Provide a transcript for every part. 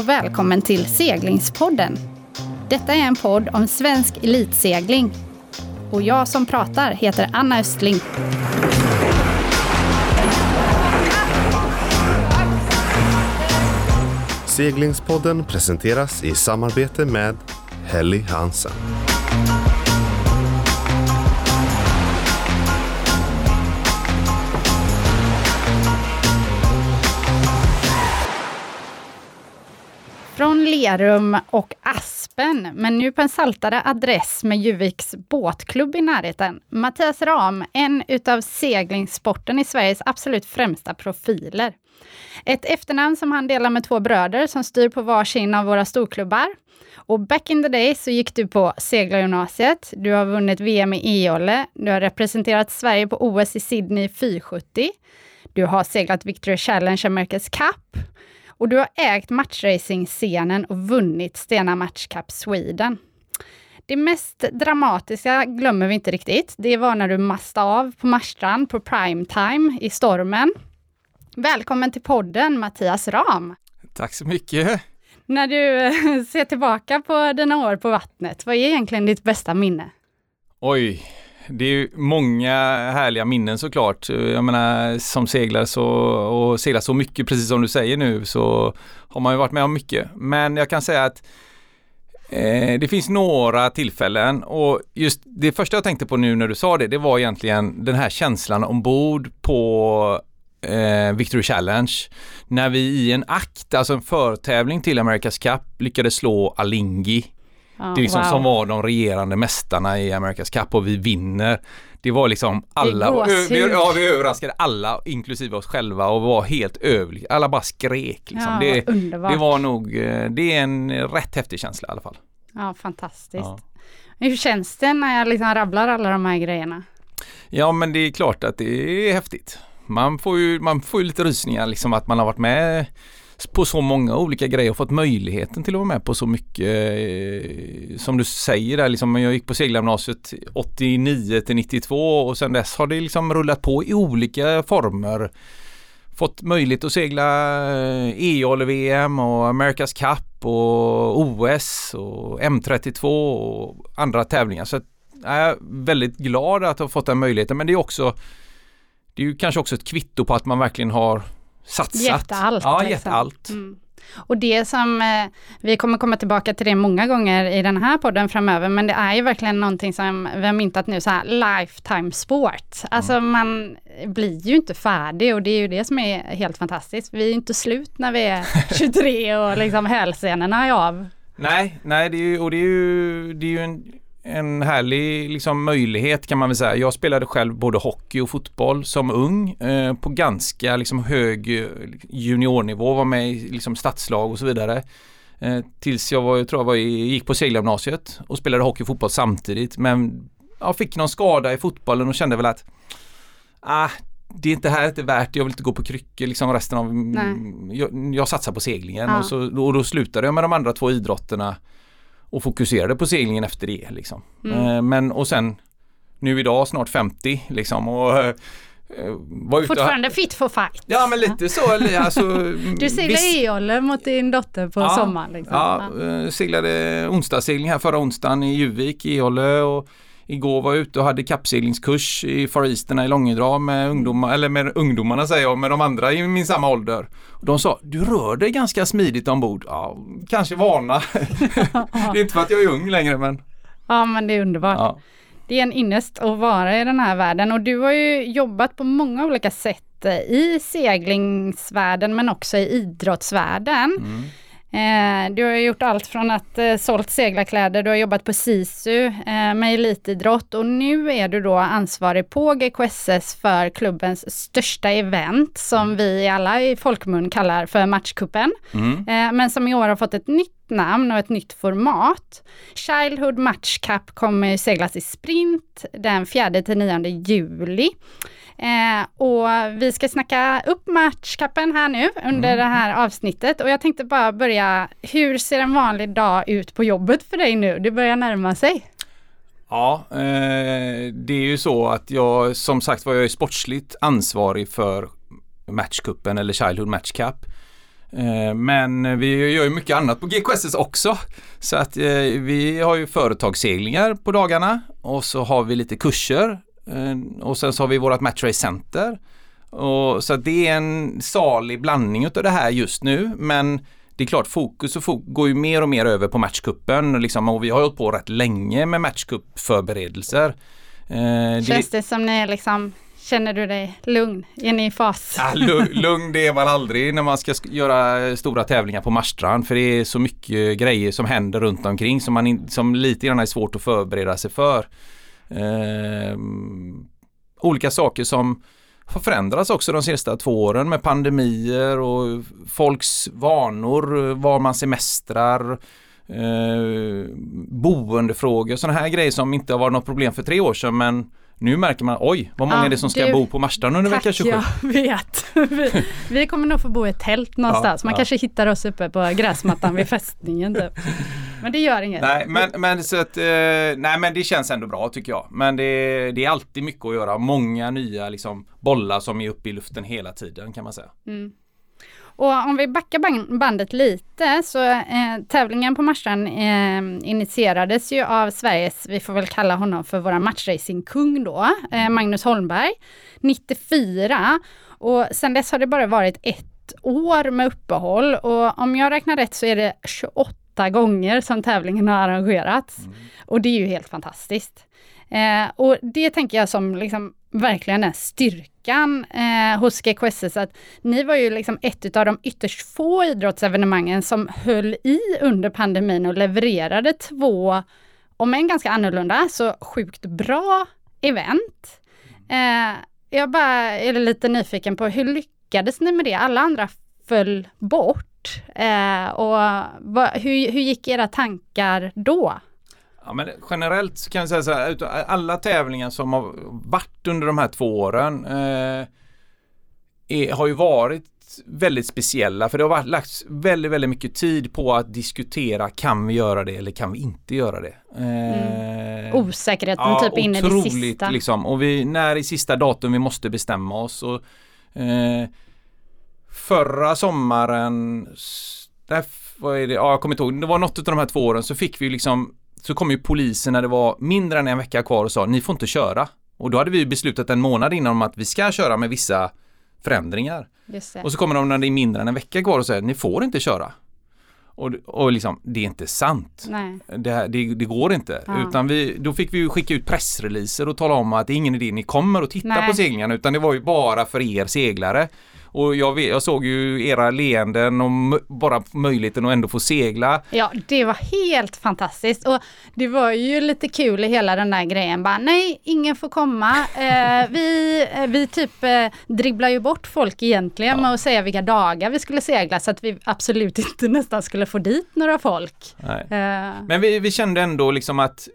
och välkommen till Seglingspodden. Detta är en podd om svensk elitsegling. Och jag som pratar heter Anna Östling. Seglingspodden presenteras i samarbete med Helly Hansen. Lerum och Aspen, men nu på en saltare adress med Juviks båtklubb i närheten. Mattias Ram, en utav seglingssporten i Sveriges absolut främsta profiler. Ett efternamn som han delar med två bröder som styr på varsin av våra storklubbar. Och back in the day så gick du på seglargymnasiet. Du har vunnit VM i e Du har representerat Sverige på OS i Sydney 470. Du har seglat Victory Challenge America's Cup. Och du har ägt matchracing-scenen och vunnit Stena Match Cup Sweden. Det mest dramatiska glömmer vi inte riktigt. Det var när du mastade av på Marstrand på primetime i stormen. Välkommen till podden Mattias Ram. Tack så mycket. När du ser tillbaka på dina år på vattnet, vad är egentligen ditt bästa minne? Oj, det är ju många härliga minnen såklart. Jag menar som seglare så, och seglar så mycket, precis som du säger nu, så har man ju varit med om mycket. Men jag kan säga att eh, det finns några tillfällen och just det första jag tänkte på nu när du sa det, det var egentligen den här känslan ombord på eh, Victory Challenge. När vi i en akt, alltså en förtävling till America's Cup, lyckades slå Alingi Ja, det är liksom wow. som var de regerande mästarna i America's Cup och vi vinner. Det var liksom alla, vi, ja, vi överraskade alla inklusive oss själva och var helt överlyckliga. Alla bara skrek liksom. Ja, det, det var nog, eh, det är en rätt häftig känsla i alla fall. Ja, fantastiskt. Ja. Hur känns det när jag liksom rabblar alla de här grejerna? Ja men det är klart att det är häftigt. Man får ju, man får ju lite rysningar liksom att man har varit med på så många olika grejer och fått möjligheten till att vara med på så mycket. eh, Som du säger där, liksom, jag gick på segelgymnasiet 89 till 92 och sedan dess har det liksom rullat på i olika former. Fått möjlighet att segla eh, e-jolle-VM och America's Cup och OS och M32 och andra tävlingar. Så jag är väldigt glad att ha fått den möjligheten men det är också det är ju kanske också ett kvitto på att man verkligen har satsat. Gett allt, Ja, liksom. gett allt. Mm. Och det som, eh, vi kommer komma tillbaka till det många gånger i den här podden framöver, men det är ju verkligen någonting som vi har myntat nu så här, lifetime sport. Alltså Mm. man blir ju inte färdig och det är ju det som är helt fantastiskt. Vi är ju inte slut när vi är 23 och liksom hälsenorna är av. Nej, nej det är ju, och det är ju, det är ju en, en härlig liksom, möjlighet kan man väl säga. Jag spelade själv både hockey och fotboll som ung eh, på ganska liksom, hög eh, juniornivå, var med i liksom, stadslag och så vidare. Eh, tills jag, var, jag tror jag var i, gick på segelgymnasiet och spelade hockey och fotboll samtidigt men jag fick någon skada i fotbollen och kände väl att ah, det är inte här inte värt det, jag vill inte gå på kryckor liksom resten av, Nej. jag, jag satsar på seglingen Ja. och, så, och då slutade jag med de andra två idrotterna och fokuserade på seglingen efter det liksom. Mm. Eh, men och sen nu idag snart 50 liksom och eh, var ute och, Fortfarande fit for fight. Ja men lite så, alltså, Du seglar visst- e-jolle mot din dotter på Ja, sommaren. Liksom. Ja, eh, seglade onsdagssegling här förra onsdagen i Juvik i Hålle och igår var jag ute och hade kappseglingskurs i Far Easterna i Långedrag med ungdomar, eller med ungdomarna säger jag, med de andra i min samma ålder. Och de sa, du rör dig ganska smidigt ombord. Ja, kanske vana. det är inte för att jag är ung längre men ja men det är underbart. ja. Det är en ynnest att vara i den här världen och du har ju jobbat på många olika sätt i seglingsvärlden men också i idrottsvärlden. Mm. Eh, du har gjort allt från att eh, sålt seglarkläder, du har jobbat på SISU eh, med elitidrott och nu är du då ansvarig på GKSS för klubbens största event som vi alla i folkmun kallar för Matchkuppen. Mm. Eh, men som i år har fått ett nytt namn och ett nytt format. Childhood Match Cup kommer seglas i sprint den 4-9 juli. Eh, och vi ska snacka upp matchcupen här nu under det här avsnittet och jag tänkte bara börja, hur ser en vanlig dag ut på jobbet för dig nu? Det börjar närma sig. Ja, eh, det är ju så att jag som sagt var jag är sportsligt ansvarig för matchkuppen eller Childhood Match Cup. Eh, men vi gör ju mycket annat på GKSS också. Så att eh, vi har ju företagsseglingar på dagarna och så har vi lite kurser och sen så har vi vårat Matchrace Center. Och, så det är en salig blandning av det här just nu men det är klart fokus går ju mer och mer över på matchkuppen liksom, och vi har hållit på rätt länge med matchkuppförberedelser. Eh, Känns det, det som ni är liksom Känner du dig lugn? Är ni i fas? Ja, lugn, lugn det är man aldrig när man ska göra stora tävlingar på Marstrand för det är så mycket grejer som händer runt omkring som, man in, som lite grann är svårt att förbereda sig för. Eh, olika saker som har förändrats också de senaste två åren med pandemier och folks vanor, var man semestrar, eh, boendefrågor, sådana här grejer som inte har varit något problem för tre år sedan men nu märker man, oj, vad många ja, är det som ska du, bo på Marstrand under vecka 27? jag vet. Vi, vi, kommer nog få bo i ett tält någonstans. Ja, man ja. kanske hittar oss uppe på gräsmattan vid fästningen typ. Men det gör inget. Nej men, men, så att, eh, nej, men det känns ändå bra tycker jag. Men det, det är alltid mycket att göra. Många nya liksom, bollar som är uppe i luften hela tiden kan man säga. Mm. Och om vi backar bandet lite så eh, tävlingen på Marstrand eh, initierades ju av Sveriges, vi får väl kalla honom för våra matchracingkung då, eh, Magnus Holmberg, 94. Och sen dess har det bara varit ett år med uppehåll och om jag räknar rätt så är det 28 gånger som tävlingen har arrangerats. Mm. Och det är ju helt fantastiskt. Eh, och det tänker jag som liksom verkligen är styrkan eh, hos GKSS, att ni var ju liksom ett av de ytterst få idrottsevenemangen som höll i under pandemin och levererade två, om än ganska annorlunda, så sjukt bra event. Eh, jag bara är lite nyfiken på hur lyckades ni med det? Alla andra föll bort. Eh, och vad, hur, hur gick era tankar då? Ja, men generellt så kan jag säga så här, alla tävlingar som har varit under de här två åren eh, är, har ju varit väldigt speciella för det har varit, lagts väldigt, väldigt mycket tid på att diskutera kan vi göra det eller kan vi inte göra det. Eh, mm. Osäkerheten ja, typ in i det sista. Liksom. Och vi, när i sista datum vi måste bestämma oss. Och, eh, förra sommaren, där, vad är det? Ja, jag kommer inte ihåg, det var något av de här två åren så fick vi liksom så kom ju polisen när det var mindre än en vecka kvar och sa ni får inte köra. Och då hade vi beslutat en månad innan om att vi ska köra med vissa förändringar. Och så kommer de när det är mindre än en vecka kvar och säger ni får inte köra. Och, och liksom, det är inte sant. Det, det, det, går inte. Ja. Utan vi, då fick vi skicka ut pressreleaser och tala om att det är ingen idé ni kommer och titta Nej. på seglingarna utan det var ju bara för er seglare. Och jag, vet, jag såg ju era leenden och bara möjligheten att ändå få segla. Ja, det var helt fantastiskt. Och det var ju lite kul i hela den där grejen. Bara, nej, ingen får komma. Eh, vi, eh, vi typ eh, dribblar ju bort folk egentligen ja. med att säga vilka dagar vi skulle segla så att vi absolut inte nästan skulle få dit några folk. Eh. Men vi, vi kände ändå liksom att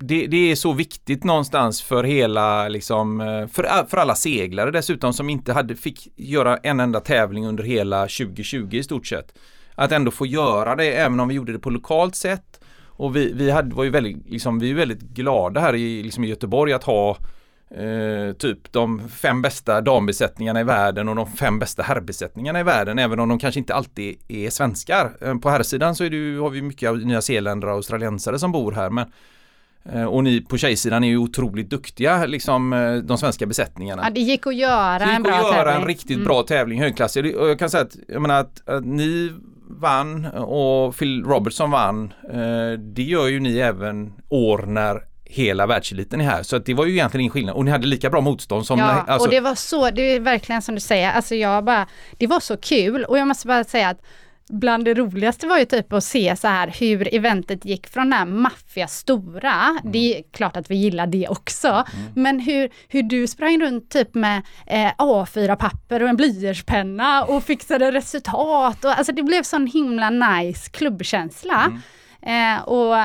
det, det, är så viktigt någonstans för hela, liksom, eh, för, för alla seglare dessutom som inte hade, fick göra en enda tävling under hela 2020 i stort sett. Att ändå få göra det även om vi gjorde det på lokalt sätt. Och vi, vi hade, var ju väldigt, liksom, vi är väldigt glada här i, liksom i Göteborg att ha eh, typ de fem bästa dambesättningarna i världen och de fem bästa herrbesättningarna i världen även om de kanske inte alltid är svenskar. Eh, på herrsidan så är det, har vi mycket av nya zeeländare och australiensare som bor här men och ni på tjejsidan är ju otroligt duktiga, liksom eh, de svenska besättningarna. Ja, det gick att göra en bra. Det gick att göra en riktigt mm. bra tävling, högklassig. Och jag kan säga att, jag menar att, att ni vann och Phil Robertson vann. Eh, det gör ju ni även år när hela världseliten är här. Så att det var ju egentligen ingen skillnad. Och ni hade lika bra motstånd som... Ja, alltså... och det var så, det är verkligen som du säger, alltså jag bara, det var så kul och jag måste bara säga att bland det roligaste var ju typ att se så här hur eventet gick från det här maffiga stora, mm. det är klart att vi gillar det också, mm. men hur, hur du sprang runt typ med eh, A4-papper och en blyertspenna och fixade resultat och alltså det blev sån himla nice klubbkänsla. Mm. Eh, och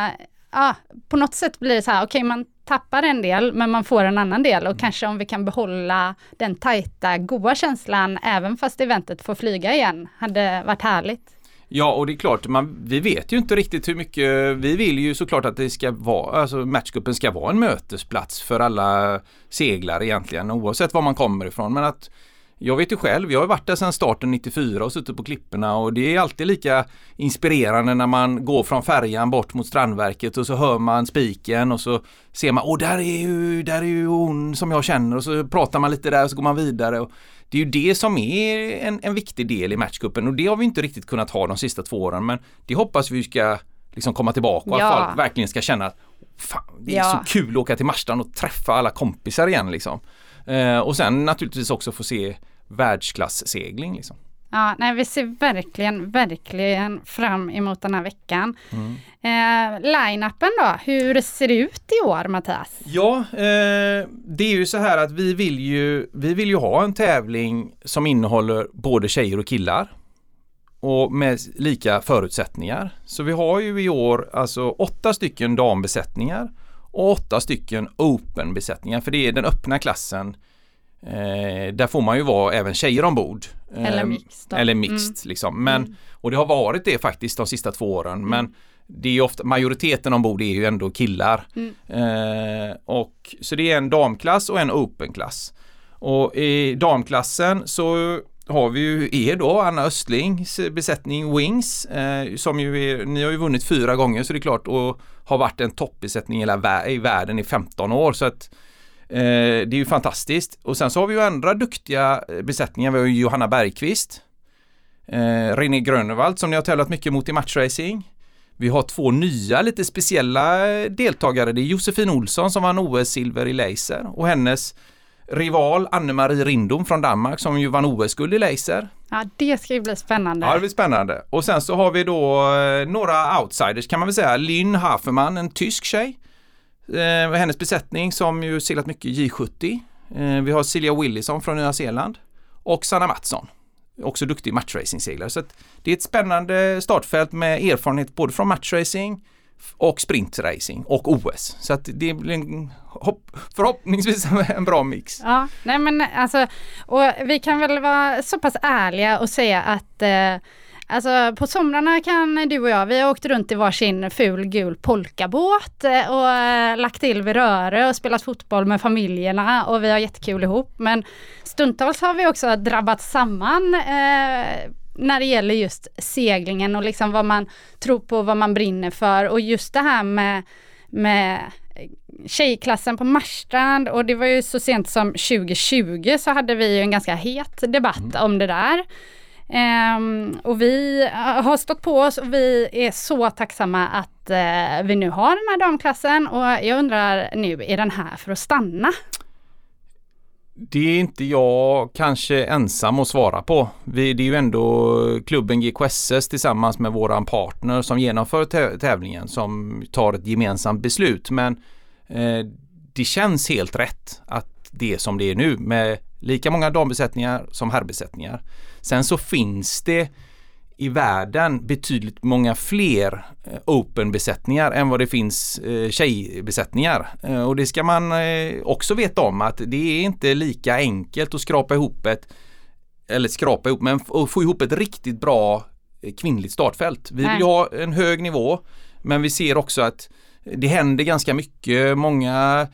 ja, på något sätt blir det så här, okej okay, man tappar en del men man får en annan del och mm. kanske om vi kan behålla den tajta, goa känslan även fast eventet får flyga igen, hade varit härligt. Ja och det är klart, man, vi vet ju inte riktigt hur mycket, vi vill ju såklart att det ska vara, alltså matchgruppen ska vara en mötesplats för alla seglare egentligen oavsett var man kommer ifrån. Men att jag vet ju själv, jag har varit där sedan starten 94 och suttit på klipporna och det är alltid lika inspirerande när man går från färjan bort mot Strandverket och så hör man spiken och så ser man, åh där är ju, där är ju hon som jag känner och så pratar man lite där och så går man vidare. Och det är ju det som är en, en viktig del i matchcupen och det har vi inte riktigt kunnat ha de sista två åren men det hoppas vi ska liksom komma tillbaka och Ja. att folk verkligen ska känna att fan, det är Ja. så kul att åka till Marstrand och träffa alla kompisar igen liksom. Eh, och sen naturligtvis också få se världsklasssegling liksom. Ja, nej, vi ser verkligen, verkligen fram emot den här veckan. Eh, Line-upen då, hur ser det ut i år Mattias? Ja, eh, det är ju så här att vi vill ju, vi vill ju ha en tävling som innehåller både tjejer och killar. Och med lika förutsättningar. Så vi har ju i år alltså åtta stycken dambesättningar och åtta stycken open-besättningar. För det är den öppna klassen. Eh, där får man ju vara även tjejer ombord. Eh, Eller mixed. Eller mixed liksom. Men, Mm. Och det har varit det faktiskt de sista två åren. Men det är ofta, majoriteten ombord är ju ändå killar. Mm. Eh, och, så det är en damklass och en open-klass. Och i damklassen så har vi ju er då, Anna Östlings besättning Wings, eh, som ju är, ni har ju vunnit fyra gånger så det är klart och har varit en toppbesättning i, hela vä- i världen i 15 år så att eh, det är ju fantastiskt. Och sen så har vi ju andra duktiga eh, besättningar. Vi har ju Johanna Bergqvist, eh, René Grönewald som ni har tävlat mycket mot i matchracing. Vi har två nya lite speciella eh, deltagare. Det är Josefin Olsson som vann OS-silver i laser och hennes rival Anne-Marie Rindom från Danmark som ju vann OS-guld i laser. Ja, det ska ju bli spännande. Ja, det blir spännande. Och sen så har vi då eh, några outsiders kan man väl säga. Lynn Haferman, en tysk tjej. Eh, hennes besättning som ju seglat mycket J70. Eh, vi har Silja Willison från Nya Zeeland. Och Sanna Mattsson. Också duktig matchracing-seglare. Så det är ett spännande startfält med erfarenhet både från matchracing och sprintracing och OS. Så att det blir en hopp, förhoppningsvis en bra mix. Ja, nej men alltså, och vi kan väl vara så pass ärliga och säga att eh, Alltså på somrarna kan du och jag, vi har åkt runt i varsin ful gul polkabåt eh, och eh, lagt till vid Röre och spelat fotboll med familjerna och vi har jättekul ihop. Men stundtals har vi också drabbat samman eh, när det gäller just seglingen och liksom vad man tror på, vad man brinner för och just det här med, med tjejklassen på Marstrand och det var ju så sent som 2020 så hade vi ju en ganska het debatt om det där. Ehm, och vi har stått på oss och vi är så tacksamma att eh, vi nu har den här damklassen och jag undrar nu, är den här för att stanna? Det är inte jag kanske ensam att svara på. Vi, det är ju ändå klubben GKSS tillsammans med våran partner som genomför tävlingen som tar ett gemensamt beslut. Men eh, det känns helt rätt att det är som det är nu med lika många dambesättningar som herrbesättningar. Sen så finns det i världen betydligt många fler eh, open-besättningar än vad det finns eh, tjejbesättningar. Eh, och det ska man också veta om att det är inte lika enkelt att skrapa ihop ett eller skrapa ihop, men få ihop ett riktigt bra kvinnligt startfält. Vi vill ha en hög nivå men vi ser också att det händer ganska mycket. Många,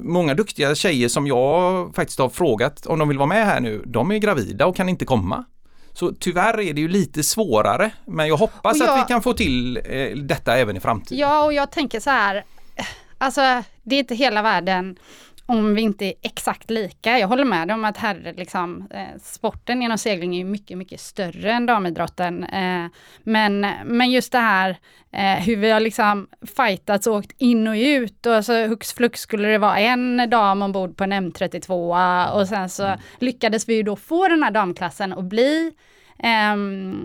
många duktiga tjejer som jag faktiskt har frågat om de vill vara med här nu, de är gravida och kan inte komma. Så tyvärr är det ju lite svårare men jag hoppas jag- att vi kan få till eh, detta även i framtiden. Ja, och jag tänker så här, alltså det är inte hela världen om vi inte är exakt lika. Jag håller med om att här, liksom, eh, sporten inom segling är mycket, mycket större än damidrotten. Eh, men, men just det här eh, hur vi har liksom fightats och åkt in och ut och så hux flux skulle det vara en dam ombord på en M32 och sen så lyckades vi ju då få den här damklassen att bli ehm,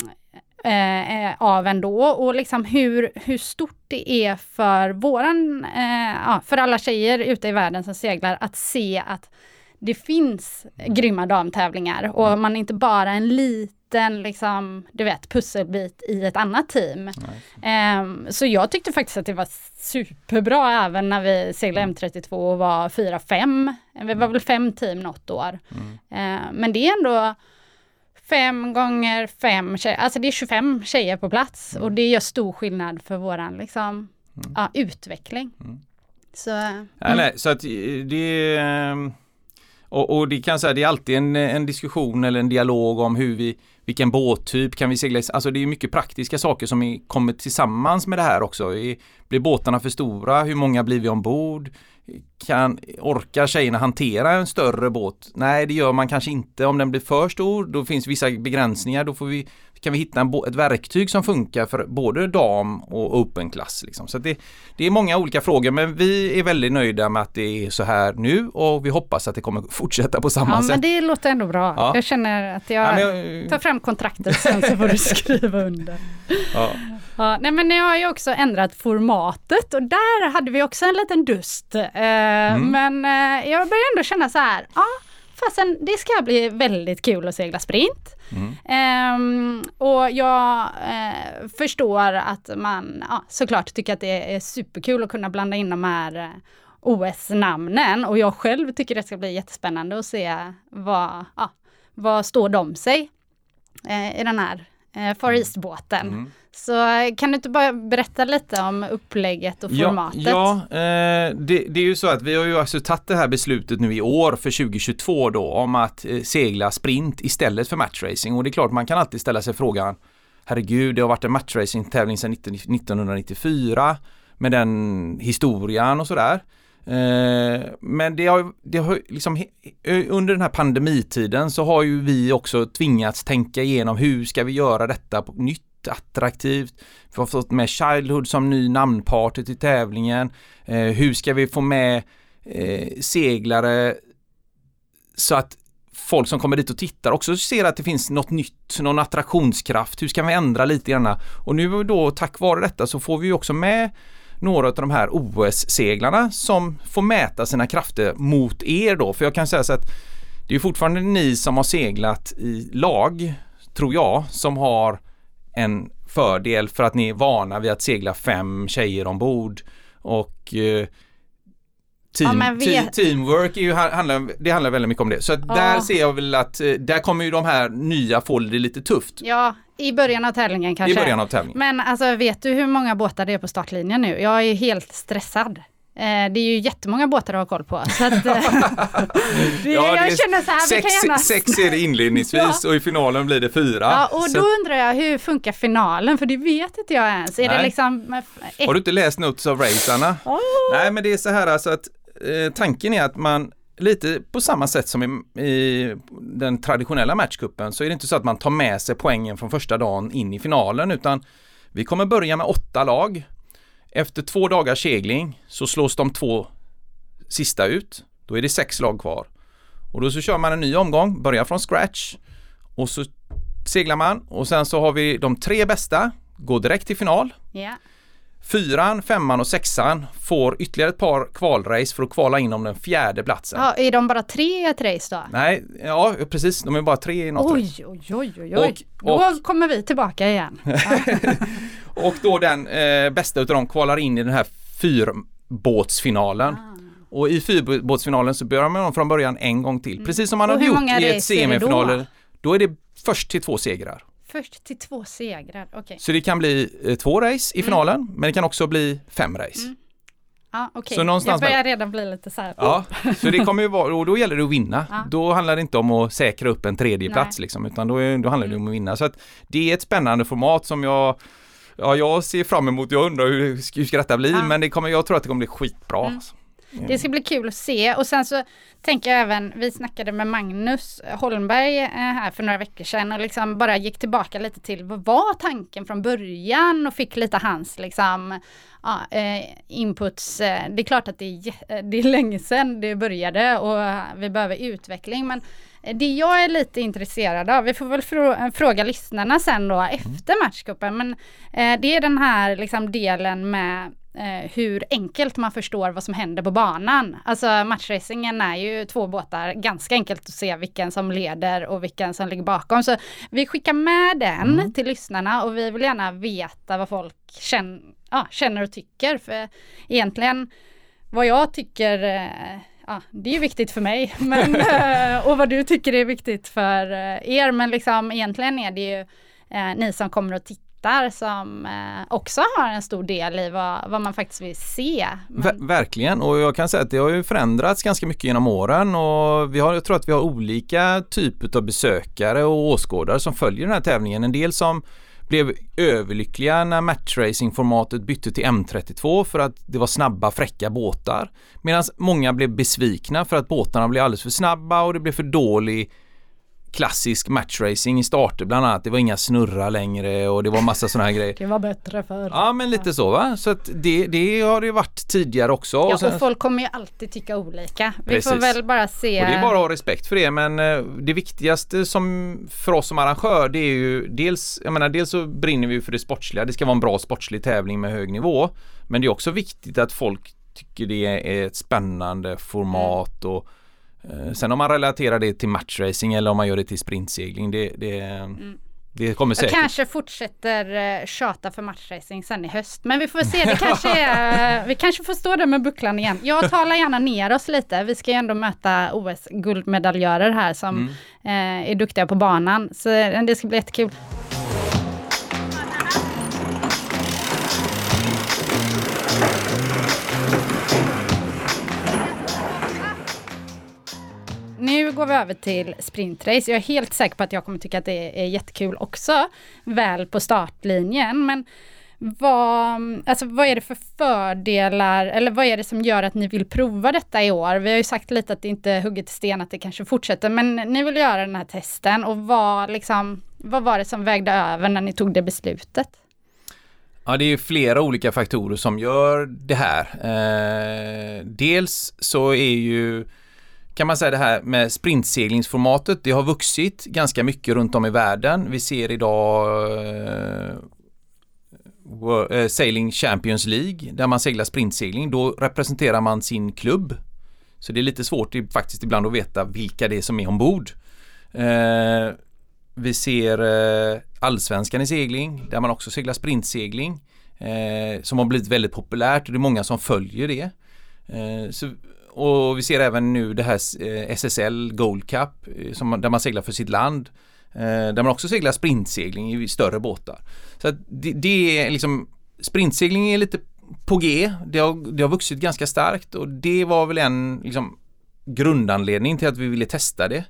eh, eh, av ändå. Och liksom hur, hur stort det är för våran, eh, för alla tjejer ute i världen som seglar att se att det finns grymma damtävlingar. Och man är inte bara en liten liksom, du vet, pusselbit i ett annat team. Ehm, så jag tyckte faktiskt att det var superbra även när vi seglade M32 och var 4-5. Vi var väl fem team något år. Ehm, men det är ändå fem gånger fem tjejer, alltså det är 25 tjejer på plats och det gör stor skillnad för våran liksom, ja, utveckling. Så, Ja, nej, så att eh, det ehm, Och, och det kan säga, det är alltid en, en diskussion eller en dialog om hur vi, vilken båttyp kan vi segla Alltså det är mycket praktiska saker som kommer tillsammans med det här också. Blir båtarna för stora? Hur många blir vi ombord? Kan, orkar tjejerna hantera en större båt? Nej, det gör man kanske inte. Om den blir för stor, då finns vissa begränsningar. Då får vi, kan vi hitta en, ett verktyg som funkar för både dam och open-klass. Liksom. Så det, det är många olika frågor, men vi är väldigt nöjda med att det är så här nu och vi hoppas att det kommer fortsätta på samma ja, sätt. men det låter ändå bra. Ja. Jag känner att jag, Ja, jag- tar fram kontraktet sen så får du skriva under. Ja. Ja, nej men jag har ju också ändrat formatet och där hade vi också en liten dust. Eh, Mm. Men eh, jag börjar ändå känna så här, ja, fasen det ska bli väldigt kul att segla sprint. Mm. Ehm, och jag eh, förstår att man ja, såklart tycker att det är superkul att kunna blanda in de här eh, OS-namnen och jag själv tycker det ska bli jättespännande att se vad, ja, vad står de sig eh, i den här eh, Far East-båten. Mm. Så eh, kan du inte bara berätta lite om upplägget och formatet? Ja, ja eh, det, det är ju så att vi har ju alltså tagit det här beslutet nu i år för 2022 då om att eh, segla sprint istället för matchracing och det är klart man kan alltid ställa sig frågan Herregud, det har varit en matchracing-tävling sedan 19, 1994 med den historien och sådär. Eh, men det har, det har liksom eh, under den här pandemitiden så har ju vi också tvingats tänka igenom hur ska vi göra detta på nytt attraktivt. Vi har fått med Childhood som ny namnparty till tävlingen. Eh, hur ska vi få med eh, seglare så att folk som kommer dit och tittar också ser att det finns något nytt, någon attraktionskraft. Hur ska vi ändra lite grann? Och nu då tack vare detta så får vi också med några av de här OS-seglarna som får mäta sina krafter mot er då. För jag kan säga så att det är fortfarande ni som har seglat i lag, tror jag, som har en fördel för att ni är vana vid att segla fem tjejer ombord och eh, team, Ja, te- teamwork är ju, handlar, det handlar väldigt mycket om det. Så Ja. där ser jag väl att eh, där kommer ju de här nya få det lite tufft Ja, i början av tävlingen kanske. i början av tävlingen. Men alltså vet du hur många båtar det är på startlinjen nu? Jag är helt stressad. Eh, det är ju jättemånga båtar att ha koll på. Så att, eh, Ja, jag känner så här, vi sex, kan gärna... sex är det inledningsvis och i finalen blir det fyra. Ja, och Så då undrar jag hur funkar finalen? För det vet inte jag ens. Är det liksom... eh, Har du inte läst Notes of Racerna? Åh. Nej, men det är så här alltså att eh, tanken är att man lite på samma sätt som i, i den traditionella matchkuppen så är det inte så att man tar med sig poängen från första dagen in i finalen utan vi kommer börja med åtta lag. Efter två dagars segling så slås de två sista ut. Då är det sex lag kvar. Och då så kör man en ny omgång, börjar från scratch och så seglar man och sen så har vi de tre bästa, går direkt till final. Yeah. Fyran, femman och sexan får ytterligare ett par kvalrace för att kvala in om den fjärde platsen. ja, är de bara tre i ett race då? Nej, ja precis, de är bara tre i något race. Oj, oj, oj, oj, oj. Och- Då kommer vi tillbaka igen. Och då den eh, bästa utav dem kvalar in i den här fyrbåtsfinalen. Ah. Och i fyrbåtsfinalen så börjar man från början en gång till. Precis som man Mm. Och har hur gjort i ett race det då? semifinaler. Då är det först till två segrar. Först till två segrar, okej. Så det kan bli eh, två race Mm. i finalen, men det kan också bli fem race. Ja, okej. Så någonstans Jag börjar redan bli lite så här. Ja, så det kommer ju vara, och då gäller det att vinna. Ja. Då handlar det inte om att säkra upp en tredje Nej. plats liksom, utan då, är, då handlar det om att vinna. Så att det är ett spännande format som jag Ja, jag ser fram emot, jag undrar hur, hur ska detta bli, Ja. men det kommer, jag tror att det kommer bli skitbra. Mm. alltså. Det ska bli kul att se och sen så tänker jag även, vi snackade med Magnus Holmberg eh, här för några veckor sedan och liksom bara gick tillbaka lite till vad var tanken från början och fick lite hans liksom ja, eh, inputs. Eh, det är klart att det är, det är länge sedan det började och vi behöver utveckling men det jag är lite intresserad av, vi får väl frå- fråga lyssnarna sen då efter matchcupen, men eh, det är den här liksom delen med eh, hur enkelt man förstår vad som händer på banan. Alltså matchracingen är ju två båtar, ganska enkelt att se vilken som leder och vilken som ligger bakom. Så vi skickar med den till lyssnarna och vi vill gärna veta vad folk känner, ja, känner och tycker. För egentligen vad jag tycker eh, Ja, det är ju viktigt för mig men, eh, och vad du tycker är viktigt för eh, er. Men liksom, egentligen är det ju eh, ni som kommer att titta som eh, också har en stor del i vad, vad man faktiskt vill se. Men... verkligen och jag kan säga att det har ju förändrats ganska mycket genom åren och vi har, jag tror att vi har olika typer av besökare och åskådare som följer den här tävlingen. En del som blev överlyckliga när matchracing-formatet bytte till M32 för att det var snabba fräcka båtar. Medan många blev besvikna för att båtarna blev alldeles för snabba och det blev för dålig klassisk matchracing i starter bland annat. Det var inga snurra längre och det var massa sådana här grejer. Det var bättre förr. Ja men lite så va. Så att det, det har det varit tidigare också. Ja och, sen... och folk kommer ju alltid tycka olika. Vi Precis. får väl bara se. Och det är bara att ha respekt för det men eh, det viktigaste som för oss som arrangör det är ju dels, jag menar dels så brinner vi för det sportsliga. Det ska vara en bra sportslig tävling med hög nivå. Men det är också viktigt att folk tycker det är ett spännande format och sen om man relaterar det till matchracing eller om man gör det till sprintsegling det, det, mm. det kommer säkert. Jag kanske fortsätter eh, tjata för matchracing sen i höst. Men vi får se, det kanske är, vi kanske får stå där med bucklan igen. Jag talar gärna ner oss lite. Vi ska ju ändå möta OS-guldmedaljörer här som mm. eh, är duktiga på banan. Så det ska bli jättekul. Nu går vi över till sprintrace. Jag är helt säker på att jag kommer tycka att det är jättekul också. Väl på startlinjen. Men vad, alltså vad är det för fördelar eller vad är det som gör att ni vill prova detta i år? Vi har ju sagt lite att det inte är hugget i sten att det kanske fortsätter men ni vill göra den här testen och vad, liksom, vad var det som vägde över när ni tog det beslutet? Ja, det är flera olika faktorer som gör det här. Eh, dels så är ju kan man säga det här med sprintseglingsformatet, det har vuxit ganska mycket runt om i världen. Vi ser idag uh, Sailing Champions League där man seglar sprintsegling. Då representerar man sin klubb. Så det är lite svårt faktiskt ibland att veta vilka det är som är ombord. Uh, vi ser uh, allsvenskan i segling där man också seglar sprintsegling som har blivit väldigt populärt och det är många som följer det. Så och vi ser även nu det här eh, SSL Gold Cup eh, som, där man seglar för sitt land. Eh, där man också seglar sprintsegling i större båtar. Så det, det, är liksom Sprintsegling är lite på G. Det har, det har vuxit ganska starkt och det var väl en liksom, grundanledning till att vi ville testa det.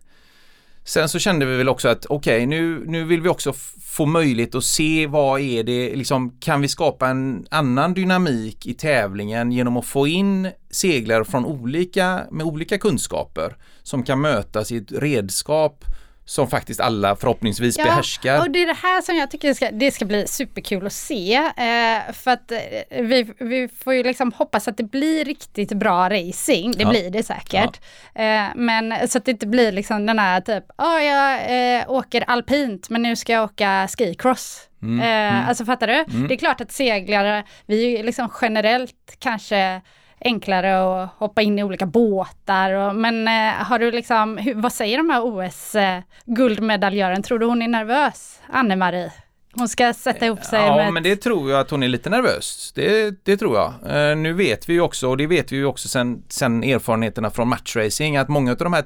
Sen så kände vi väl också att okej, okay, nu, nu vill vi också få möjlighet att se vad är det, liksom kan vi skapa en annan dynamik i tävlingen genom att få in seglare från olika, med olika kunskaper som kan mötas i ett redskap som faktiskt alla förhoppningsvis ja, behärskar. och det är det här som jag tycker ska, det ska bli superkul att se. Eh, för att eh, vi, vi får ju liksom hoppas att det blir riktigt bra racing, det ja. blir det säkert. Ja. Eh, men så att det inte blir liksom den här typ, ja oh, jag eh, åker alpint men nu ska jag åka skicross. Mm, eh, mm. Alltså fattar du? Mm. Det är klart att seglare, vi är ju liksom generellt kanske enklare att hoppa in i olika båtar. Och, men eh, har du liksom, hur, vad säger de här OS-guldmedaljören? Eh, tror du hon är nervös, Anne-Marie? Hon ska sätta ihop sig Ja, med men det tror jag att hon är lite nervös. Det, det tror jag. Uh, nu vet vi ju också, och det vet vi ju också sen, sen erfarenheterna från matchracing, att många av de här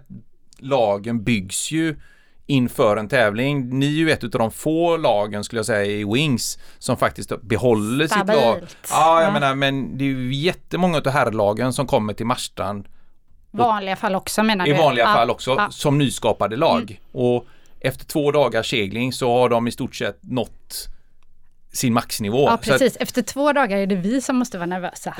lagen byggs ju inför en tävling. Ni är ju ett av de få lagen skulle jag säga i Wings som faktiskt behåller Stabilt. sitt lag. Ja, jag ja. menar men det är ju jättemånga av herrlagen som kommer till Marstrand. Vanliga fall också menar du? I vanliga ja. fall också ja. som nyskapade lag. Mm. Och efter två dagars segling så har de i stort sett nått sin maxnivå. Ja precis, att, efter två dagar är det vi som måste vara nervösa.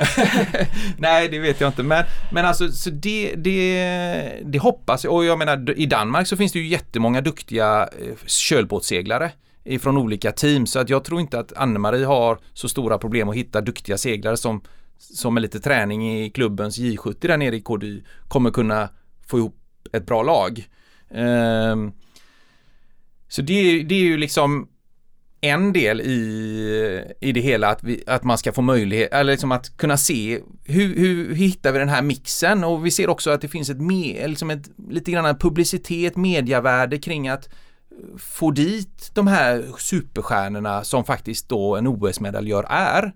Nej det vet jag inte men, men alltså så det, det, det hoppas jag och jag menar i Danmark så finns det ju jättemånga duktiga eh, kölbåtsseglare ifrån olika team så att jag tror inte att Anne-Marie har så stora problem att hitta duktiga seglare som, som med lite träning i klubbens J70 där nere i KDY kommer kunna få ihop ett bra lag. Um, så det, det är ju liksom en del i, i det hela att, vi, att man ska få möjlighet, eller liksom att kunna se hur, hur, hur hittar vi den här mixen och vi ser också att det finns ett, med, liksom ett lite grann publicitet, mediavärde kring att få dit de här superstjärnorna som faktiskt då en OS-medaljör är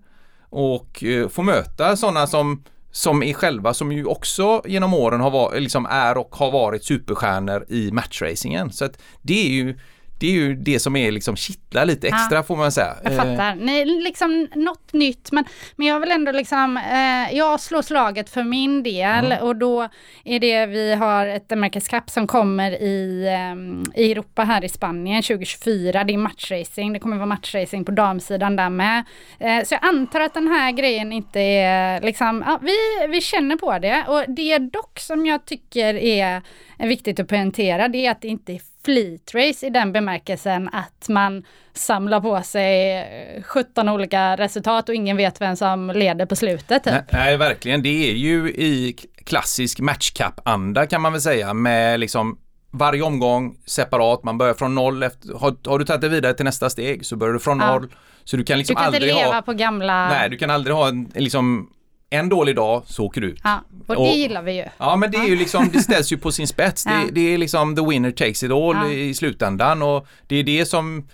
och eh, få möta sådana som som är själva som ju också genom åren har varit, liksom är och har varit superstjärnor i matchracingen. Så att det är ju det är ju det som är liksom kittlar lite extra Ja. får man säga. Jag Eh, fattar. Nej, liksom något nytt. Men, men jag vill ändå liksom, eh, jag slår slaget för min del och då är det, vi har ett America's Cup som kommer i, eh, i Europa här i Spanien 2024. Det är matchracing, det kommer vara matchracing på damsidan där med. Eh, så jag antar att den här grejen inte är liksom, ja, vi, vi känner på det och det dock som jag tycker är viktigt att poängtera det är att det inte är fleet race i den bemärkelsen att man samlar på sig eh, 17 olika resultat och ingen vet vem som leder på slutet. Typ. Nej, nej, verkligen. Det är ju i klassisk matchcup-anda kan man väl säga med liksom varje omgång separat. Man börjar från noll. Efter, har, har du tagit dig vidare till nästa steg så börjar du från Ja. noll. Så du kan Du liksom kan inte aldrig leva ha... på gamla... Nej, du kan aldrig ha en, liksom en dålig dag så åker du ut. Ja, och det Och- gillar vi ju. Ja men det är ju liksom, det ställs ju på sin spets. Ja. Det, det är liksom the winner takes it all Ja. i slutändan och det är det som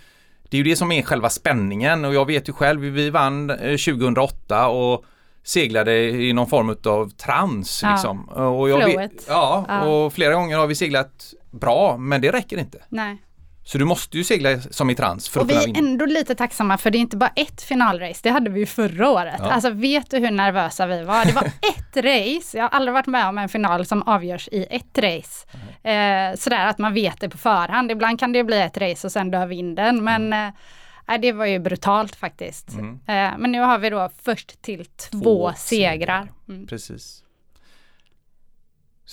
det är ju det som är själva spänningen och jag vet ju själv, vi vann eh, 2008 och seglade i någon form av trans Ja. liksom. Och jag vet, Ja. och flera gånger har vi seglat bra men det räcker inte. Nej. Så du måste ju segla som i trans för Och att vi kunna är vinna. ändå lite tacksamma för det är inte bara ett finalrace, det hade vi ju förra året. Ja. Alltså vet du hur nervösa vi var? Det var ett race, jag har aldrig varit med om en final som avgörs i ett race. Eh, sådär att man vet det på förhand, ibland kan det bli ett race och sen dör vinden men Mm. eh, det var ju brutalt faktiskt. Mm. Eh, men nu har vi då först till två, Två segrar. Mm. Precis.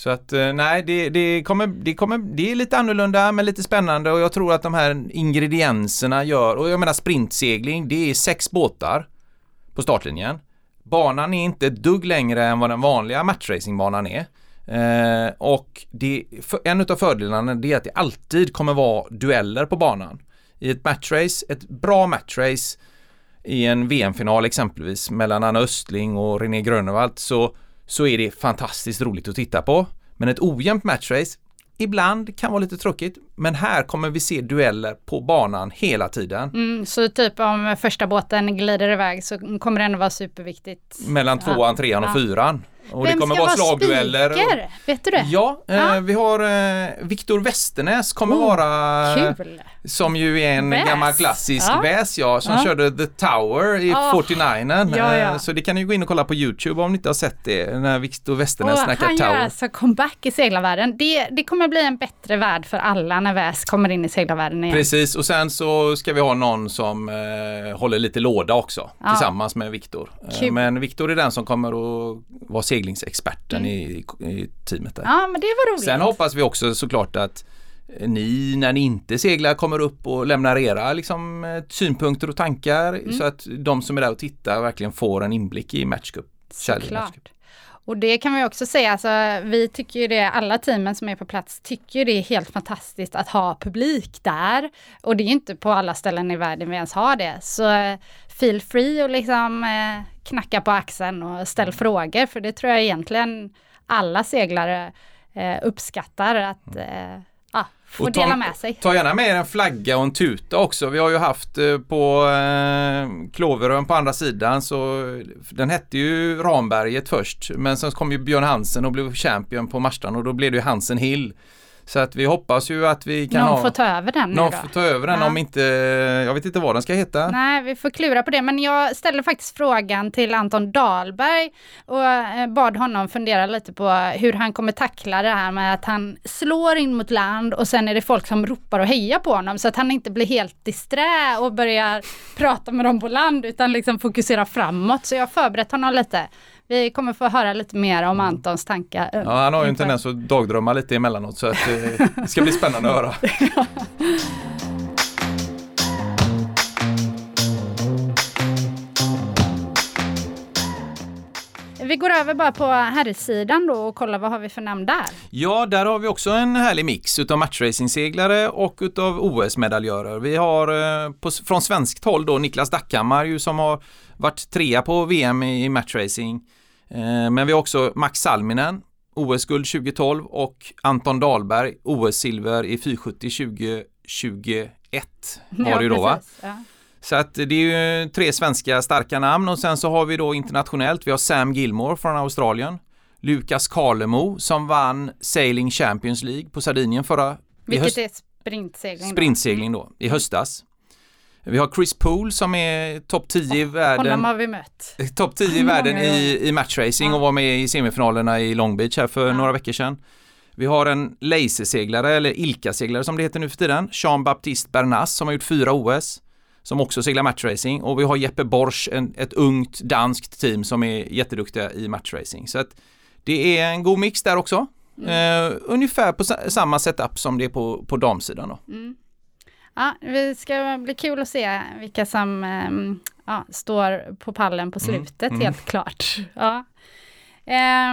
Så att eh, nej, det, det, kommer, det, kommer, det är lite annorlunda men lite spännande och jag tror att de här ingredienserna gör, och jag menar sprintsegling, det är sex båtar på startlinjen. Banan är inte ett dugg längre än vad den vanliga matchracingbanan är. Eh, och det, en av fördelarna är att det alltid kommer vara dueller på banan. I ett matchrace, ett bra matchrace i en VM-final exempelvis mellan Anna Östling och René Grönevalt så, så är det fantastiskt roligt att titta på. Men ett ojämnt matchrace ibland kan vara lite tråkigt men här kommer vi se dueller på banan hela tiden. Mm, så typ om första båten glider iväg så kommer det ändå vara superviktigt. Mellan tvåan, trean och Ja. fyran. Och Vem det kommer ska vara slagdueller. speaker? Vet du det? Ja, eh, Ja. vi har eh, Viktor Westernes kommer Oh, vara Kul! Som ju är en Väs. gammal klassisk Ja. väs ja, som Ja. körde The Tower i Oh. 49 Ja, ja. Eh, Så det kan ni gå in och kolla på Youtube om ni inte har sett det, när Viktor Och Westernes snackar han gör Tower. alltså comeback i seglarvärlden. Det, det kommer bli en bättre värld för alla när väs kommer in i seglarvärlden igen. Precis, och sen så ska vi ha någon som eh, håller lite låda också Ja. tillsammans med Viktor. Eh, men Viktor är den som kommer att vara seglingsexperten i, i teamet där. Mm. Ja, men det var roligt. Sen hoppas vi också såklart att ni när ni inte seglar kommer upp och lämnar era liksom, eh, synpunkter och tankar Mm. så att de som är där och tittar verkligen får en inblick i matchcup. Såklart. Och det kan vi också säga, alltså, vi tycker ju det, alla teamen som är på plats tycker det är helt fantastiskt att ha publik där. Och det är inte på alla ställen i världen vi ens har det. Så eh, feel free och liksom eh, knacka på axeln och ställ frågor, för det tror jag egentligen alla seglare eh, uppskattar att eh, ja, få Och ta- dela med sig. Ta gärna med er en flagga och en tuta också. Vi har ju haft eh, på eh, Klåverön på andra sidan så den hette ju Ramberget först men sen kom ju Björn Hansen och blev champion på Marstrand och då blev det ju Hansen Hill. Så att vi hoppas ju att vi kan Någon ha får ta över den någon får ta över den Ja. om inte, jag vet inte vad den ska heta. Nej, vi får klura på det. Men jag ställde faktiskt frågan till Anton Dahlberg och eh, bad honom fundera lite på hur han kommer tackla det här med att han slår in mot land och sen är det folk som ropar och hejar på honom så att han inte blir helt disträ och börjar prata med dem på land utan liksom fokusera framåt. Så jag har förberett honom lite. Vi kommer få höra lite mer om Antons tankar. eh, Ja, han har ju en tendens att dagdrömma lite emellanåt så att eh, det ska bli spännande att höra. Vi går över bara på herrsidan då och kollar vad har vi för namn där. Ja, där har vi också en härlig mix utav matchracingseglare och utav OS-medaljörer. Vi har eh, på, från svenskt håll då Niklas Dackhammar ju som har varit trea på VM i, i matchracing. Eh, men vi har också Max Salminen, OS-guld 2012 och Anton Dahlberg, OS-silver i 470 2021 var det ju då va? Ja. Så att det är ju tre svenska starka namn och sen så har vi då internationellt, vi har Sam Gilmore från Australien, Lukas Karlemo som vann Sailing Champions League på Sardinien förra Vilket är Sprintsegling. Sprintsegling då, i höstas. Vi har Chris Poole som är topp 10 i världen. Honom har vi mött. Topp 10 i världen i, i matchracing och var med i semifinalerna i Long Beach här för ja. några veckor sedan. Vi har en laserseglare, eller Ilka-seglare som det heter nu för tiden, Jean-Baptiste Bernas som har gjort fyra OS, som också seglar matchracing och vi har Jeppe Borsch, en, ett ungt danskt team som är jätteduktiga i matchracing. Så att det är en god mix där också. Mm. Uh, ungefär på samma setup som det är på, på damsidan då. Mm. Ja, det ska bli kul att se vilka som um, ja, står på pallen på mm. slutet mm. helt klart. Ja.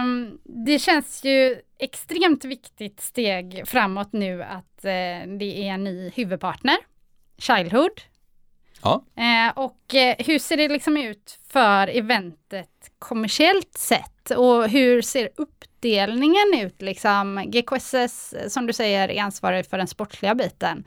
Um, det känns ju extremt viktigt steg framåt nu att uh, det är en ny huvudpartner, Childhood. Ja. Uh, och uh, hur ser det liksom ut för eventet kommersiellt sett och hur ser uppdelningen ut liksom? GKSS som du säger är ansvarig för den sportsliga biten.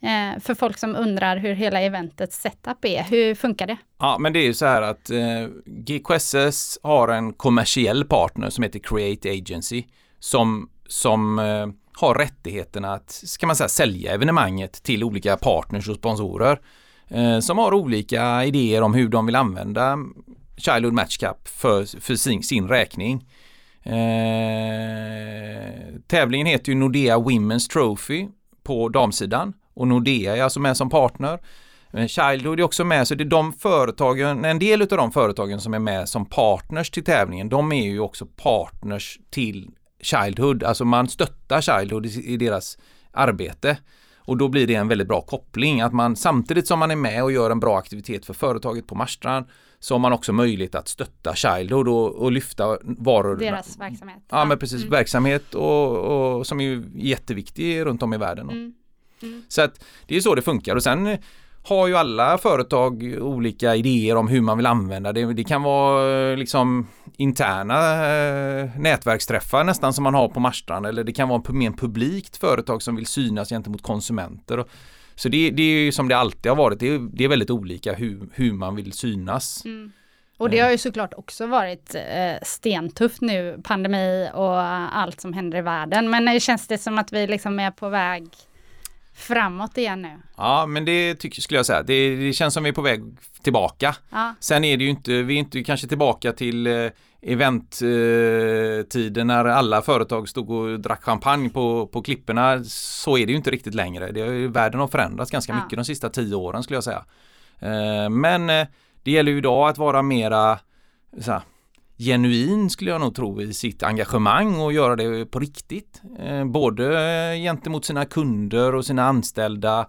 Eh, för folk som undrar hur hela eventets setup är. Hur funkar det? Ja, men det är ju så här att eh, GKSS har en kommersiell partner som heter Create Agency som, som eh, har rättigheterna att, ska man säga, sälja evenemanget till olika partners och sponsorer eh, som har olika idéer om hur de vill använda Childhood Match Cup för, för sin, sin räkning. Eh, tävlingen heter ju Nordea Women's Trophy på damsidan och Nordea är alltså med som partner. Childhood är också med, så det är de företagen, en del av de företagen som är med som partners till tävlingen, de är ju också partners till Childhood, alltså man stöttar Childhood i, i deras arbete. Och då blir det en väldigt bra koppling, att man samtidigt som man är med och gör en bra aktivitet för företaget på Marstrand så har man också möjlighet att stötta Childhood och, och lyfta varor. Deras verksamhet. Ja, men precis, mm. verksamhet och, och, som är jätteviktig runt om i världen. Mm. Mm. Så att det är så det funkar och sen eh, har ju alla företag olika idéer om hur man vill använda det. Det kan vara eh, liksom interna eh, nätverksträffar nästan som man har på Marstrand eller det kan vara mer publikt företag som vill synas gentemot konsumenter. Så det, det är ju som det alltid har varit. Det är, det är väldigt olika hur, hur man vill synas. Mm. Och det har ju såklart också varit eh, stentufft nu, pandemi och allt som händer i världen. Men känns det som att vi liksom är på väg framåt igen nu. Ja, men det tycker, skulle jag säga. Det, det känns som vi är på väg tillbaka. Ja. Sen är det ju inte, vi är inte kanske tillbaka till eh, eventtiden när alla företag stod och drack champagne på, på klipporna. Så är det ju inte riktigt längre. Det, världen har förändrats ganska ja. mycket de sista tio åren skulle jag säga. Eh, men eh, det gäller ju idag att vara mera så här, genuin skulle jag nog tro i sitt engagemang och göra det på riktigt. Eh, både gentemot sina kunder och sina anställda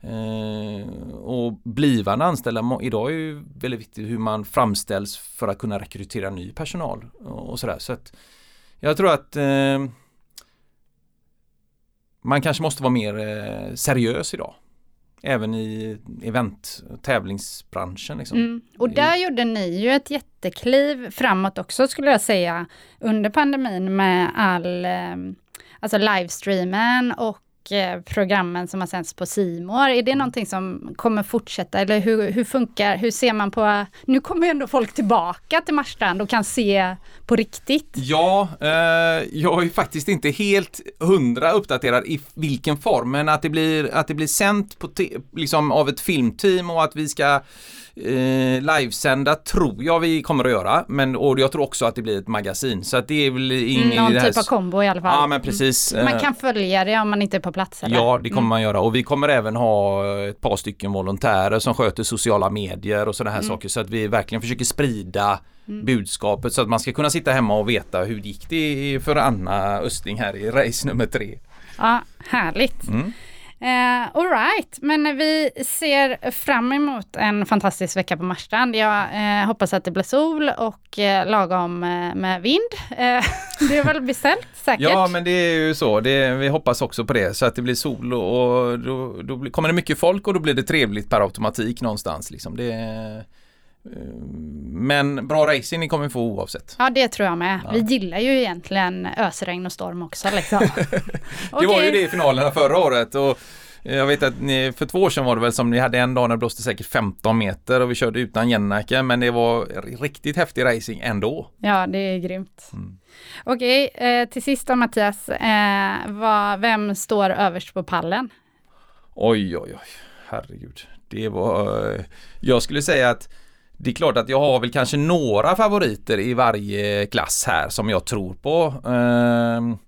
eh, och blivande anställda. Idag är ju väldigt viktigt hur man framställs för att kunna rekrytera ny personal och sådär. Så att jag tror att eh, man kanske måste vara mer eh, seriös idag även i event tävlingsbranschen. Liksom. Mm. Och där I... gjorde ni ju ett jättekliv framåt också skulle jag säga under pandemin med all eh, alltså livestreamen och programmen som har sänds på Simor. Är det någonting som kommer fortsätta eller hur, hur funkar, hur ser man på, nu kommer ju ändå folk tillbaka till Marstrand och kan se på riktigt. Ja, eh, jag är faktiskt inte helt hundra uppdaterad i vilken form, men att det blir, att det blir sänt på liksom av ett filmteam och att vi ska eh, livesända tror jag vi kommer att göra. Men och jag tror också att det blir ett magasin. Så att det är väl in mm, Någon typ av kombo i alla fall. Ja men precis. Mm. Man kan följa det om man inte är på plats eller? Ja det kommer mm. man göra och vi kommer även ha ett par stycken volontärer som sköter sociala medier och sådana här mm. saker. Så att vi verkligen försöker sprida mm. budskapet så att man ska kunna sitta hemma och veta hur gick det för Anna Östling här i race nummer tre. Ja, härligt. Eh, Alright, men vi ser fram emot en fantastisk vecka på Marstrand. Jag eh, hoppas att det blir sol och eh, lagom eh, med vind. Eh, det är väl beställt säkert? ja, men det är ju så. Det, vi hoppas också på det så att det blir sol och, då, då blir, kommer det mycket folk och då blir det trevligt per automatik någonstans. Liksom. Det, men bra racing kommer vi få oavsett. Ja det tror jag med. Ja. Vi gillar ju egentligen ösregn och storm också liksom. det okay. var ju det i finalerna förra året och jag vet att ni, för två år sedan var det väl som ni hade en dag när det blåste säkert 15 meter och vi körde utan Jennacke men det var riktigt häftig racing ändå. Ja det är grymt. Mm. Okej, eh, till sist då Mattias, eh, vad, vem står överst på pallen? Oj, oj, oj, herregud. Det var, eh, jag skulle säga att det är klart att jag har väl kanske några favoriter i varje klass här som jag tror på. Ehm,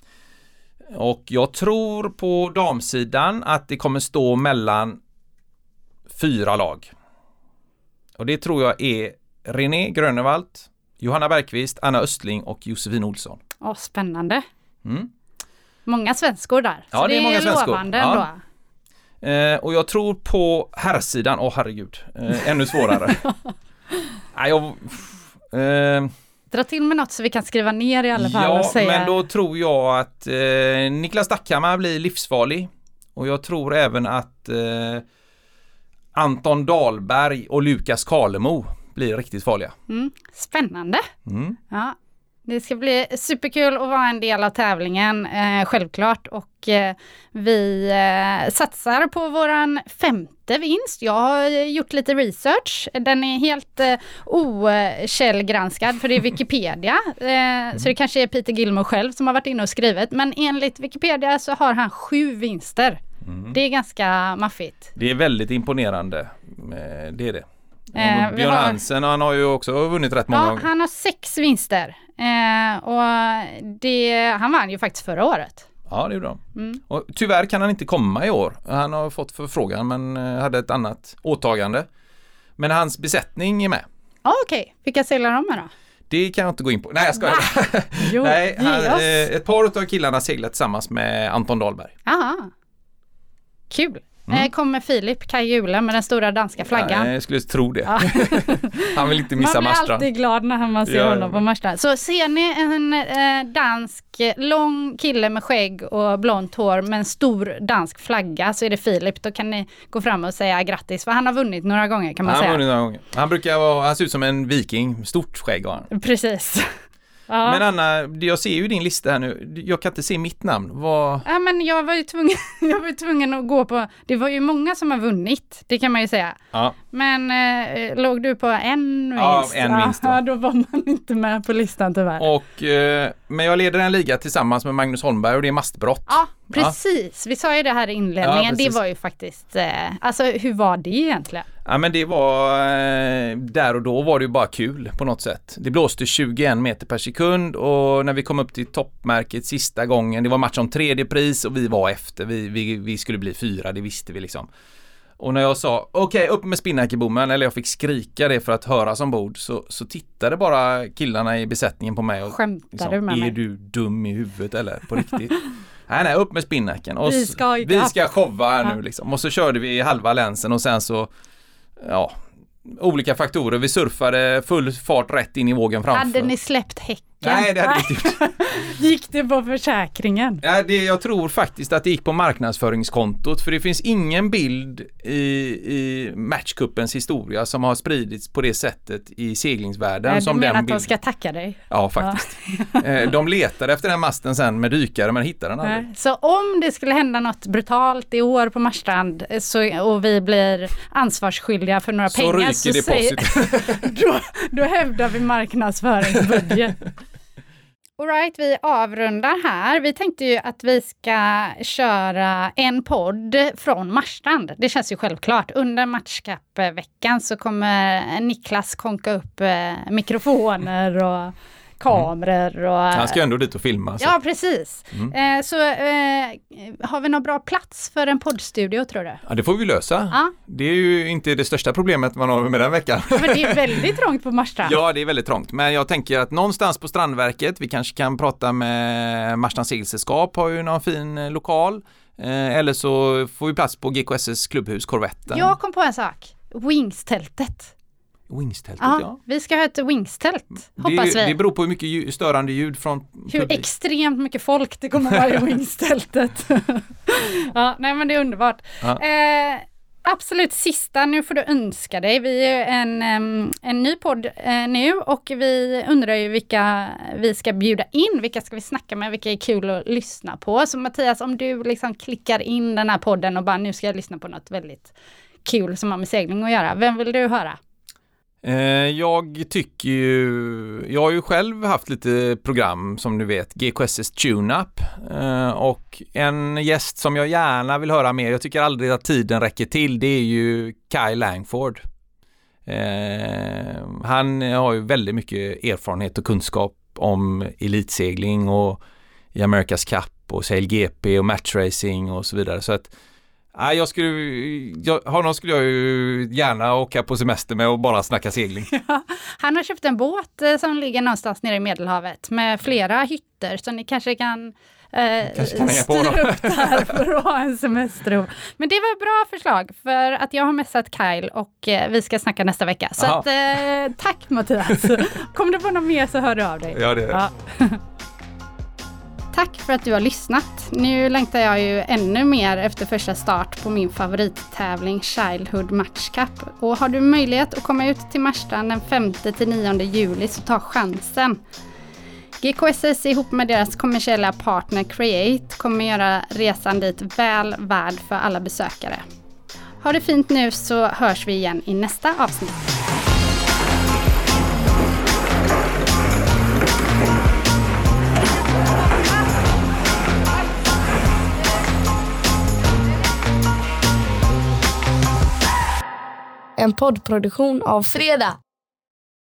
och jag tror på damsidan att det kommer stå mellan fyra lag. Och det tror jag är René Grönevald, Johanna Bergqvist, Anna Östling och Josefin Olsson. Åh, spännande. Mm. Många svenskor där. Ja, Så det är många svenskor. lovande Ja. ändå. Eh, och jag tror på herrsidan, åh herregud, eh, ännu svårare. Nej, jag, eh, Dra till med något så vi kan skriva ner i alla fall och ja, säga. men då tror jag att eh, Niklas Dackhammar blir livsfarlig. Och jag tror även att eh, Anton Dahlberg och Lukas Karlemo blir riktigt farliga. Mm, spännande. Mm. Ja, det ska bli superkul att vara en del av tävlingen, eh, självklart. Och eh, vi eh, satsar på våran femte vinst. Jag har gjort lite research. Den är helt eh, okällgranskad för det är Wikipedia. Eh, Så det kanske är Peter Gilmore själv som har varit inne och skrivit. Men enligt Wikipedia så har han sju vinster. Mm. Det är ganska maffigt. Det är väldigt imponerande. Eh, Det är det. Eh, Björn har- Hansen han har ju också vunnit rätt många Ja, gånger. han har sex vinster. Eh, och det, han vann ju faktiskt förra året. Ja, det gjorde han. Mm. Och tyvärr kan han inte komma i år. Han har fått förfrågan men eh, hade ett annat åtagande. Men hans besättning är med. Ja, Okej, vilka seglar de med då? Det kan jag inte gå in på. Nej, jag skojar. Jo, Nej, han, eh, ett par av killarna seglar tillsammans med Anton Dahlberg. Aha. Kul. Mm. Kommer Filip Kajula med den stora danska flaggan. Ja, jag skulle tro det. Ja. Han vill inte missa man blir Marstrand. alltid glad när man ser Ja, honom på Marstrand. Så ser ni en eh, dansk, lång kille med skägg och blont hår med en stor dansk flagga så är det Filip. Då kan ni gå fram och säga grattis för han har vunnit några gånger kan man Han, har säga. vunnit några gånger. han brukar vara, han ser ut som en viking, stort skägg har han. Precis. Ja. Men Anna, jag ser ju din lista här nu. Jag kan inte se mitt namn. Vad... Ja men jag var ju tvungen, jag var tvungen att gå på, det var ju många som har vunnit, det kan man ju säga. Ja, Men eh, låg du på en vinst? Ja, en vinst då. Ja, då var man inte med på listan tyvärr. och, eh, men jag leder en liga tillsammans med Magnus Holmberg och det är mastbrott. Ja, precis. Vi sa ju det här i inledningen. Ja, det var ju faktiskt, eh, alltså hur var det egentligen? Ja men det var, eh, där och då var det ju bara kul på något sätt. Det blåste 21 meter per sekund och när vi kom upp till toppmärket sista gången, det var match om tredje pris och vi var efter, vi, vi, vi skulle bli fyra, det visste vi liksom. Och när jag sa okej upp med spinnakebommen eller jag fick skrika det för att höras ombord så, så tittade bara killarna i besättningen på mig och Skämtar liksom, du med är mig? du dum i huvudet eller på riktigt? nej nej upp med spinnaken och Vi ska vi ska showa här Ja. nu liksom. Och så körde vi halva länsen och sen så ja, olika faktorer. Vi surfade full fart rätt in i vågen framför. Hade ni släppt häcken? Nej, det hade vi inte gjort. Gick det på försäkringen? Ja, det, jag tror faktiskt att det gick på marknadsföringskontot för det finns ingen bild i, i matchcupens historia som har spridits på det sättet i seglingsvärlden Nej, du som menar den att de bilden. ska tacka dig? Ja, faktiskt. Eh, De letade efter den masten sen med dykare men hittade den aldrig. Nej. Så om det skulle hända något brutalt i år på Marstrand eh, så, och vi blir ansvarsskyldiga för några Så pengar ryker så deposit. då, då hävdar vi marknadsföringsbudget. Alright, vi avrundar här. Vi tänkte ju att vi ska köra en podd från Marstrand. Det känns ju självklart. Under matchcup-veckan så kommer Niklas konka upp eh, mikrofoner och kameror och... Han ska ju ändå dit och filma. Så. Ja, precis. Mm. Eh, så eh, har vi någon bra plats för en poddstudio tror du? Ja, det får vi lösa. Ja, Det är ju inte det största problemet man har med den veckan. men det är väldigt trångt på Marstrand. Ja, det är väldigt trångt. Men jag tänker att någonstans på Strandverket, vi kanske kan prata med Marstrands segelsällskap, har ju någon fin eh, lokal. Eh, eller så får vi plats på GKSS klubbhus, Korvetten. Jag kom på en sak. Wings-tältet. Wingstältet, Ja, ja. vi ska ha ett Wings-tält, hoppas det, vi. det beror på hur mycket ljud, störande ljud från Hur publik. extremt mycket folk det kommer vara i Wings-tältet. ja, nej men det är underbart. Ja. Eh, absolut sista, nu får du önska dig. Vi är en, en ny podd eh, nu och vi undrar ju vilka vi ska bjuda in, vilka ska vi snacka med, vilka är kul att lyssna på. Så Mattias, om du liksom klickar in den här podden och bara nu ska jag lyssna på något väldigt kul som har med segling att göra, vem vill du höra? Eh, jag tycker ju, jag har ju själv haft lite program som du vet, GKSS TuneUp eh, och en gäst som jag gärna vill höra mer, jag tycker aldrig att tiden räcker till, det är ju Kyle Langford. Eh, han har ju väldigt mycket erfarenhet och kunskap om elitsegling och i America's Cup och CLGP och matchracing och så vidare så att Nej, jag skulle, jag, honom skulle jag ju gärna åka på semester med och bara snacka segling. Ja, han har köpt en båt eh, som ligger någonstans nere i Medelhavet med flera hytter, så ni kanske kan eh, styra upp där för att ha en semester. Men det var ett bra förslag, för att jag har messat Kyle och eh, vi ska snacka nästa vecka. Så att, eh, tack Mattias! Kommer du på något mer så hör du av dig. Ja, det det. Ja. Tack för att du har lyssnat. Nu längtar jag ju ännu mer efter första start på min favorittävling Childhood Match Cup. Och har du möjlighet att komma ut till Marstrand den 5-9 juli så ta chansen. GKSS ihop med deras kommersiella partner Create kommer göra resan dit väl värd för alla besökare. Ha det fint nu så hörs vi igen i nästa avsnitt. En poddproduktion av Fredag.